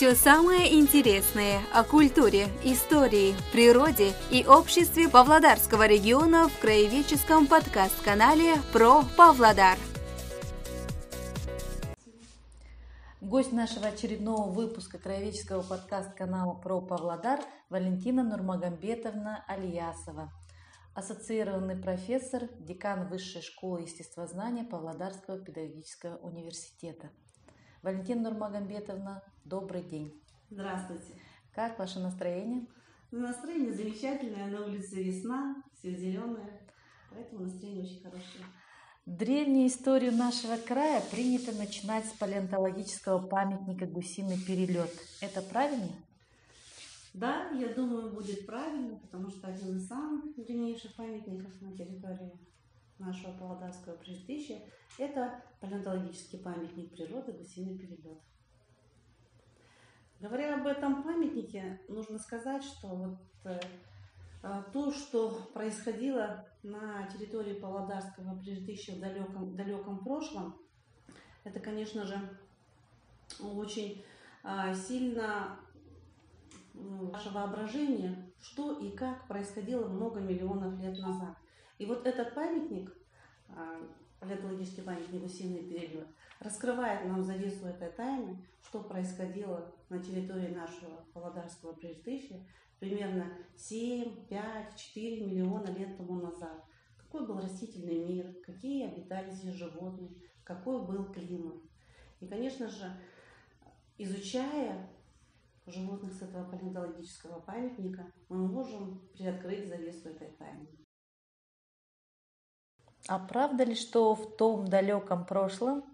Все самое интересное о культуре, истории, природе и обществе Павлодарского региона в краеведческом подкаст-канале «Про Павлодар». Гость нашего очередного выпуска краеведческого подкаст-канала «Про Павлодар» Валентина Нурмагомбетовна Алиясова, ассоциированный профессор, декан Высшей школы естествознания Павлодарского педагогического университета. Валентина Нурмагомбетовна, добрый день. Здравствуйте. Как ваше настроение? Настроение замечательное, на улице весна, все зеленое, поэтому настроение очень хорошее. Древнюю историю нашего края принято начинать с палеонтологического памятника «Гусиный перелет». Это правильно? Да, я думаю, будет правильно, потому что один из самых древнейших памятников на территории нашего Павлодарского преждища – это палеонтологический памятник природы «Гусиный перелет». Говоря об этом памятнике, нужно сказать, что вот э, э, то, что происходило на территории Павлодарского преждища в далеком, далеком прошлом, это, конечно же, очень э, сильно ваше воображение, что и как происходило много миллионов лет назад. И вот этот памятник, палеонтологический памятник «Гусиный перелет», раскрывает нам завесу этой тайны, что происходило на территории нашего Володарского преждыща примерно 7, 5, 4 миллиона лет тому назад. Какой был растительный мир, какие обитали здесь животные, какой был климат. И, конечно же, изучая животных с этого палеонтологического памятника, мы можем приоткрыть завесу этой тайны. А правда ли, что в том далеком прошлом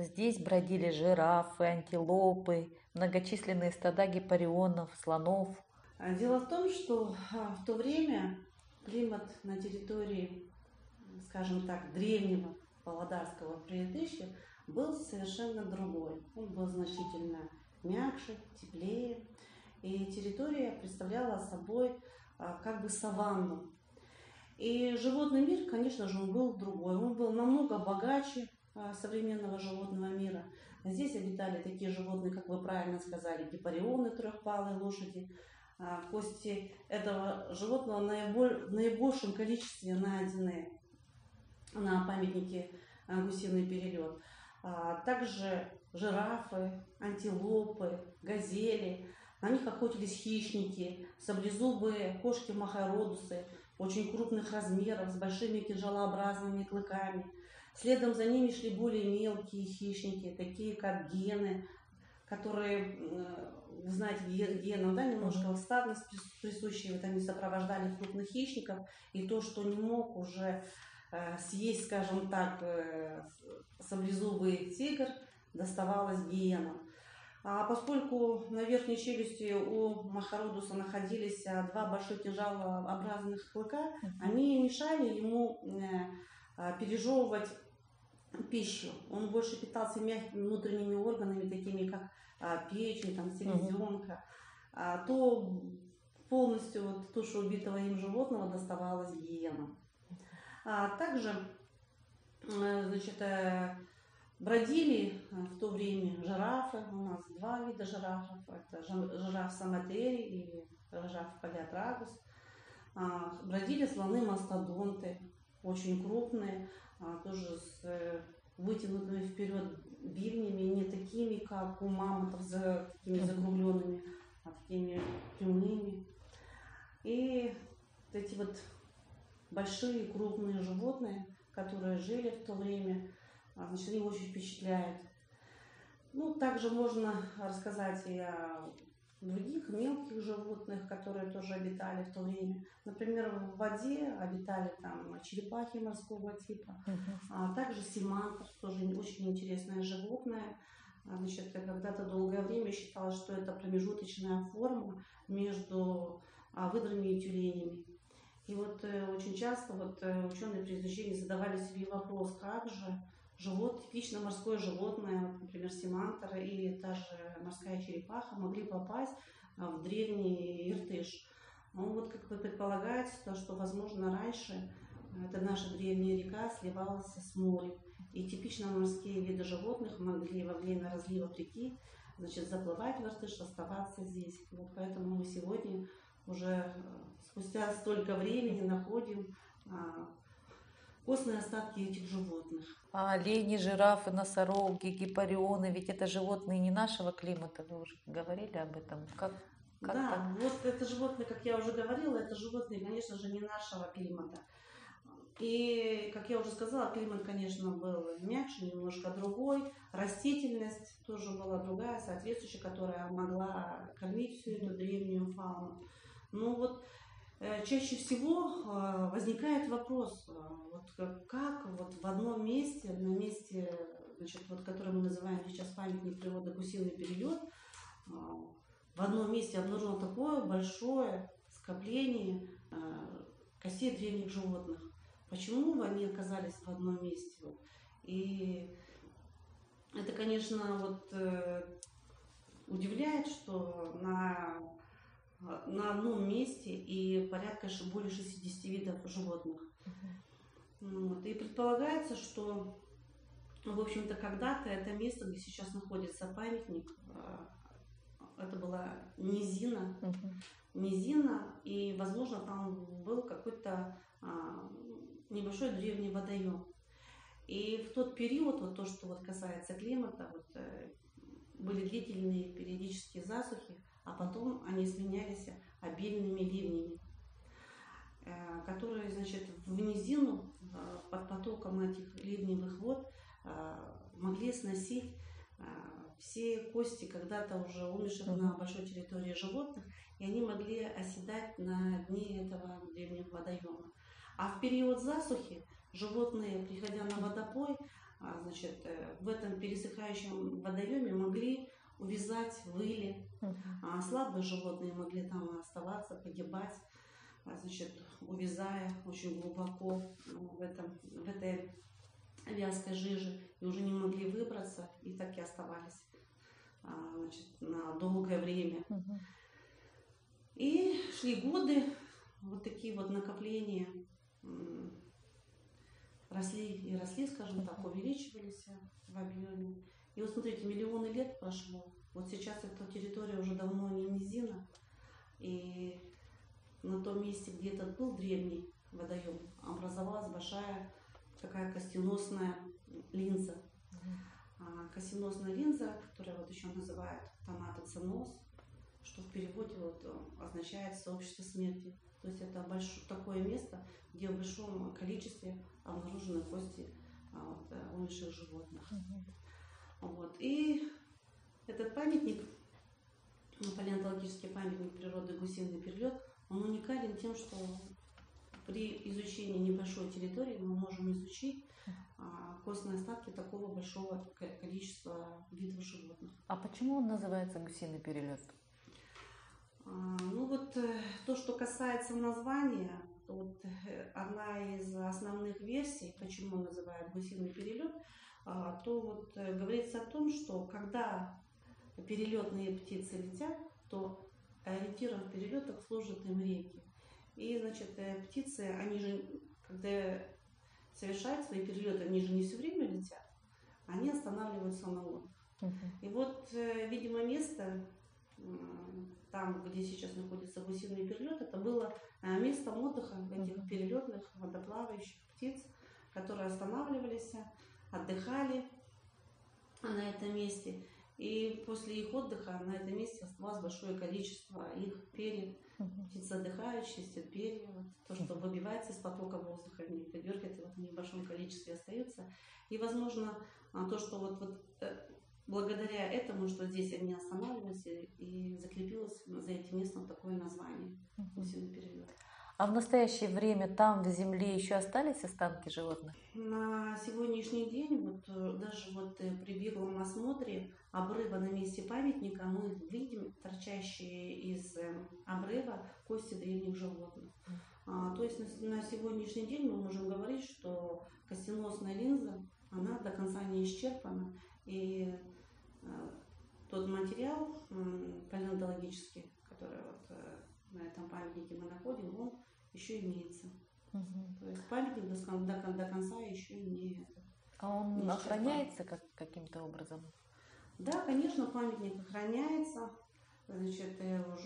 Здесь бродили жирафы, антилопы, многочисленные стада гипарионов, слонов. А дело в том, что а, в то время климат на территории, скажем так, древнего Павлодарского предыдущего был совершенно другой. Он был значительно мягче, теплее. И территория представляла собой а, как бы саванну. И животный мир, конечно же, он был другой. Он был намного богаче, а, современного животного мира. Здесь обитали такие животные, как вы правильно сказали, гипарионы, трехпалые лошади. А, кости этого животного в наибольшем количестве найдены на памятнике а, гусиный перелет. Также жирафы, антилопы, газели. На них охотились хищники, саблезубые кошки-махородусы, очень крупных размеров, с большими кинжалообразными клыками – Следом за ними шли более мелкие хищники, такие как гены, которые, вы знаете, гены, да, немножко uh-huh. ставность присущие, вот они сопровождали крупных хищников, и то, что не мог уже э, съесть, скажем так, э, саблезубый тигр, доставалось гиенам. А поскольку на верхней челюсти у Махародуса находились а, два больших тяжелообразных клыка, они мешали ему э, пережевывать пищу. Он больше питался мягкими внутренними органами, такими как а, печень, там, селезенка. А, то полностью вот, туша убитого им животного доставалась гиенам. А также э, значит, э, бродили в то время жирафы. У нас два вида жирафов. Это жираф самотери или жираф палеотрагус. Бродили слоны-мастодонты очень крупные, а, тоже с э, вытянутыми вперед бивнями, не такими, как у мамонтов, за, такими закругленными, а такими прямыми. И эти вот большие крупные животные, которые жили в то время, а, значит, они очень впечатляют. Ну, также можно рассказать и о других мелких животных, которые тоже обитали в то время. Например, в воде обитали там черепахи морского типа, а также симантр, тоже очень интересное животное. Значит, когда-то долгое время считалось, что это промежуточная форма между а, выдрами и тюленями. И вот э, очень часто вот, э, ученые при изучении задавали себе вопрос, как же живот, типично морское животное, вот, например, симантор или та же морская черепаха могли попасть а, в древний Иртыш. Ну вот как бы предполагается, то, что, возможно, раньше а, эта наша древняя река сливалась с морем. И типично морские виды животных могли во время разлива реки значит, заплывать в Иртыш, оставаться здесь. Вот поэтому мы сегодня уже спустя столько времени находим костные остатки этих животных. А олени, жирафы, носороги, гипарионы, ведь это животные не нашего климата, вы уже говорили об этом. Как, как да, так? вот это животные, как я уже говорила, это животные, конечно же, не нашего климата. И, как я уже сказала, климат, конечно, был мягче, немножко другой. Растительность тоже была другая, соответствующая, которая могла кормить всю эту древнюю фауну. Ну вот чаще всего э, возникает вопрос, э, вот как вот в одном месте, на месте, значит, вот, который мы называем сейчас памятник природы Гусиный период, в одном месте обнаружено такое большое скопление костей древних животных. Почему они оказались в одном месте? И это, конечно, вот удивляет, что на на одном месте и порядка более 60 видов животных. Вот. И предполагается, что, в общем-то, когда-то это место, где сейчас находится памятник, а, это была низина, низина, и, возможно, там был какой-то а, небольшой древний водоем. И в тот период, вот то, что вот касается климата, вот, э, были длительные периодические засухи, а потом они сменялись обильными ливнями, э, которые, значит, в низину э, под потоком этих ливневых вод э, могли сносить все кости когда-то уже умерших на большой территории животных, и они могли оседать на дне этого древнего водоема. А в период засухи животные, приходя на водопой, значит, в этом пересыхающем водоеме могли увязать в иле. А слабые животные могли там оставаться, погибать, а, значит, увязая очень глубоко ну, в, этом, в этой вязкой жиже и уже не могли выбраться и так и оставались а, значит, на долгое время. И шли годы, вот такие вот накопления росли и росли, скажем так, увеличивались в объеме. И вот смотрите, миллионы лет прошло. Вот сейчас эта территория уже давно не низина. И на том месте, где этот был древний водоем, образовалась большая такая костеносная линза. А, костеносная линза, которая вот еще называют тонатоценоз, что в переводе вот э, означает сообщество смерти. То есть это большое, такое место, где в большом количестве обнаружены кости а, вот, э, умерших животных. Вот. И этот памятник, палеонтологический памятник природы гусиный перелет, он уникален тем, что при изучении небольшой территории мы можем изучить а, костные остатки такого большого количества видов животных. А почему он называется гусиный перелет? А, ну вот э, то, что касается названия, вот э, одна из основных версий, почему называют гусиный перелет – то вот э, говорится о том, что когда перелетные птицы летят, то ориентиром в перелетах служат им реки. И, значит, э, птицы, они же, когда совершают свои перелеты, они же не все время летят, они останавливаются на отдых. И вот, э, видимо, место, там, где сейчас находится гусиный перелет, это было местом отдыха этих перелетных водоплавающих птиц, которые останавливались отдыхали на этом месте. И после их отдыха на этом месте оставалось большое количество их перьев, птицы отдыхающие, перья, вот, то, что выбивается из потока воздуха, они подвергаются в небольшом количестве остаются. И, возможно, а, то, что вот, вот э, благодаря этому, что здесь они останавливались, и закрепилось за этим местом такое название «Гусиный перелет». А в настоящее время там, в земле, еще остались останки животных? На сегодняшний день, вот э, даже вот э, при беглом осмотре обрыва на месте памятника мы видим торчащие из э, обрыва кости древних животных. А, то есть на, на сегодняшний день мы можем говорить, что костеносная линза, она до конца не исчерпана. И тот материал палеонтологический, который вот на этом памятнике мы находим, он еще имеется. Угу. То есть памятник до, до, до конца еще не... А он не охраняется как, каким-то образом? Да, конечно, памятник охраняется. Значит,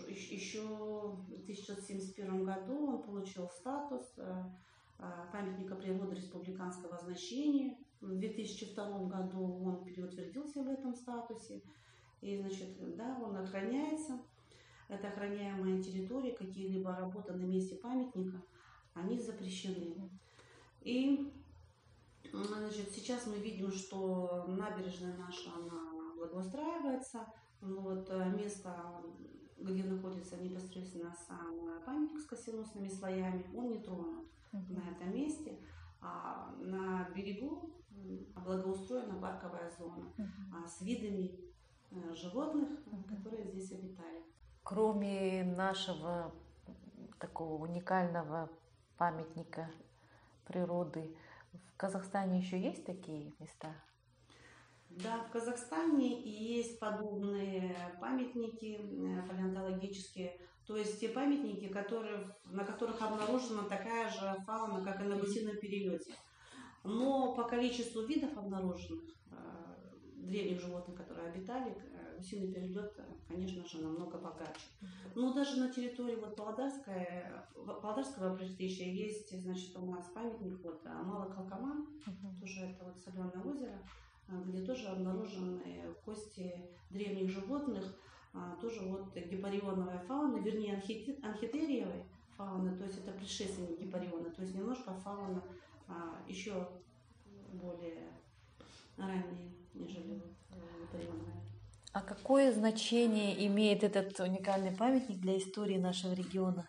еще в 1971 году он получил статус памятника природы республиканского значения. В 2002 году он переутвердился в этом статусе. И, значит, да, он охраняется. Это охраняемая территория, какие-либо работы на месте памятника, они запрещены. И значит, сейчас мы видим, что набережная наша, она благоустраивается. Вот, э, место, где находится непосредственно сам памятник с косинусными слоями, он не тронут на этом месте. А на берегу благоустроена парковая зона uh-huh. с видами э, животных, которые здесь обитали. Кроме нашего такого уникального памятника природы, в Казахстане еще есть такие места? Да, в Казахстане есть подобные памятники э, палеонтологические, то есть те памятники, которые, на которых обнаружена такая же фауна, как и на гусином перелете. Но по количеству видов обнаруженных э, древних животных, которые обитали, гусиный перелет, конечно же, намного богаче. Но даже на территории вот Павлодарской, Павлодарского предтечия есть, значит, у нас памятник вот Малокалкаман, uh-huh. тоже это вот соленое озеро, где тоже обнаружены кости древних животных, а, тоже вот гипарионовая фауна, вернее анхитериевой фауны, то есть это предшественник гипариона, то есть немножко фауна а, еще более ранние, нежели гипарионовая. А какое значение имеет этот уникальный памятник для истории нашего региона?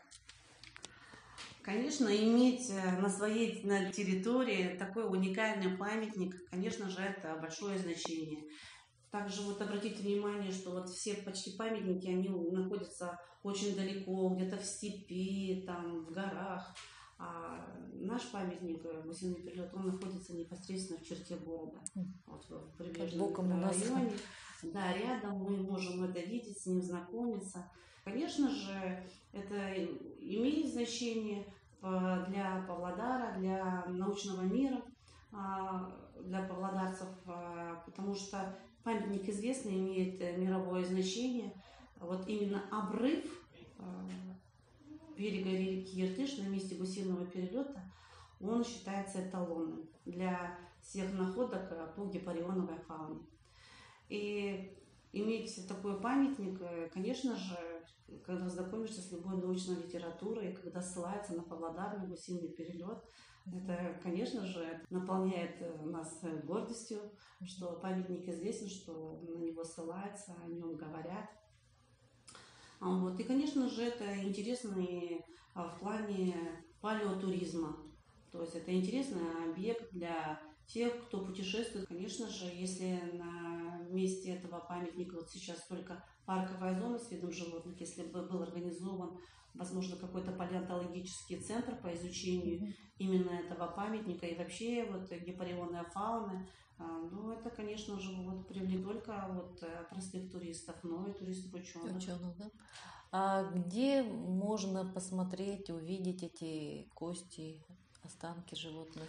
Конечно, иметь э, на своей на территории такой уникальный памятник, конечно же, это большое значение. Также вот обратите внимание, что вот все почти памятники, они находятся очень далеко, где-то в степи, там, в горах. А наш памятник, э, гусиный перелет, он находится непосредственно в черте города, вот в прибрежном районе. Да, рядом мы можем это видеть, с ним знакомиться. Конечно же, это имеет значение для Павлодара, для научного мира, а, для павлодарцев, а, потому что памятник известный, имеет мировое значение. Вот именно обрыв а, берега реки Иртыш на месте гусиного перелета, он считается эталонным для всех находок по гипарионовой фауне. И иметь такой памятник, э, конечно же, когда знакомишься с любой научной литературой, когда ссылается на Павлодар, на гусиный перелет, это, конечно же, наполняет э, нас гордостью, что памятник известен, что на него ссылаются, о нем говорят. А вот. И, конечно же, это интересный а, в плане палеотуризма. То есть это интересный объект для тех, кто путешествует. Конечно же, если на месте этого памятника вот сейчас только парковая зона с видом животных, если бы был организован, возможно, какой-то палеонтологический центр по изучению именно этого памятника и вообще вот гипарионной фауны, а, ну, это, конечно же, вот привлек только вот э, простых туристов, но и туристов ученых. Ученых, да? А где можно посмотреть, увидеть эти кости, останки животных?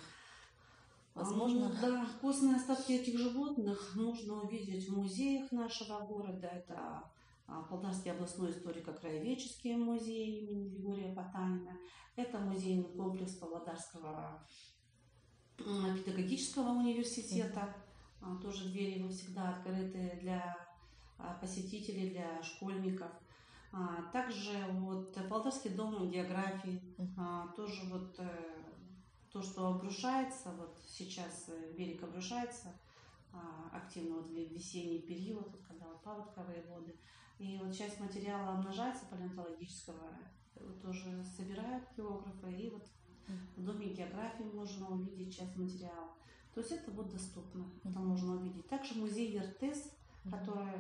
Возможно. Ну, да, костные остатки этих животных можно увидеть в музеях нашего города. Это а, Полтавский областной историко-краеведческий музей имени Григория Потанина. Это музейный комплекс Павлодарского педагогического университета. Mm-hmm. Тоже двери его всегда открыты для а, посетителей, для школьников. Также вот Полтавский дом географии, mm-hmm. тоже вот э, то, что обрушается, вот сейчас э, берег обрушается а, активно вот в весенний период, вот, когда вот паводковые воды, и вот часть материала умножается палеонтологического, вот, тоже собирают географы, и вот в доме географии можно увидеть часть материала. То есть это вот доступно, это можно увидеть. Также музей Вертес, который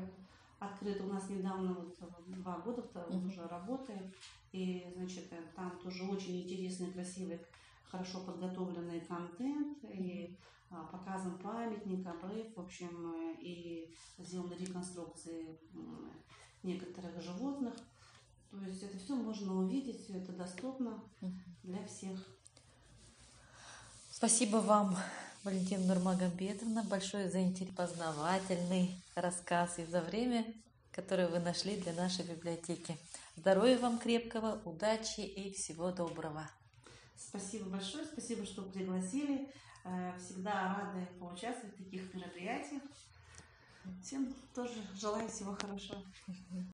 открыт у нас недавно, вот, два года уже работает, и, значит, э, там тоже очень интересный, красивый хорошо подготовленный контент и а, показан памятник, обрыв, в общем, э, и сделаны реконструкции некоторых животных. То есть это все можно увидеть, все это доступно для всех. Спасибо вам, Валентина Нурмагомедовна, большое за интерес, познавательный рассказ и за время, которое вы нашли для нашей библиотеки. Здоровья вам крепкого, удачи и всего доброго. Спасибо большое, спасибо, что пригласили. Э, всегда рады поучаствовать в таких мероприятиях. Всем тоже желаю всего хорошего.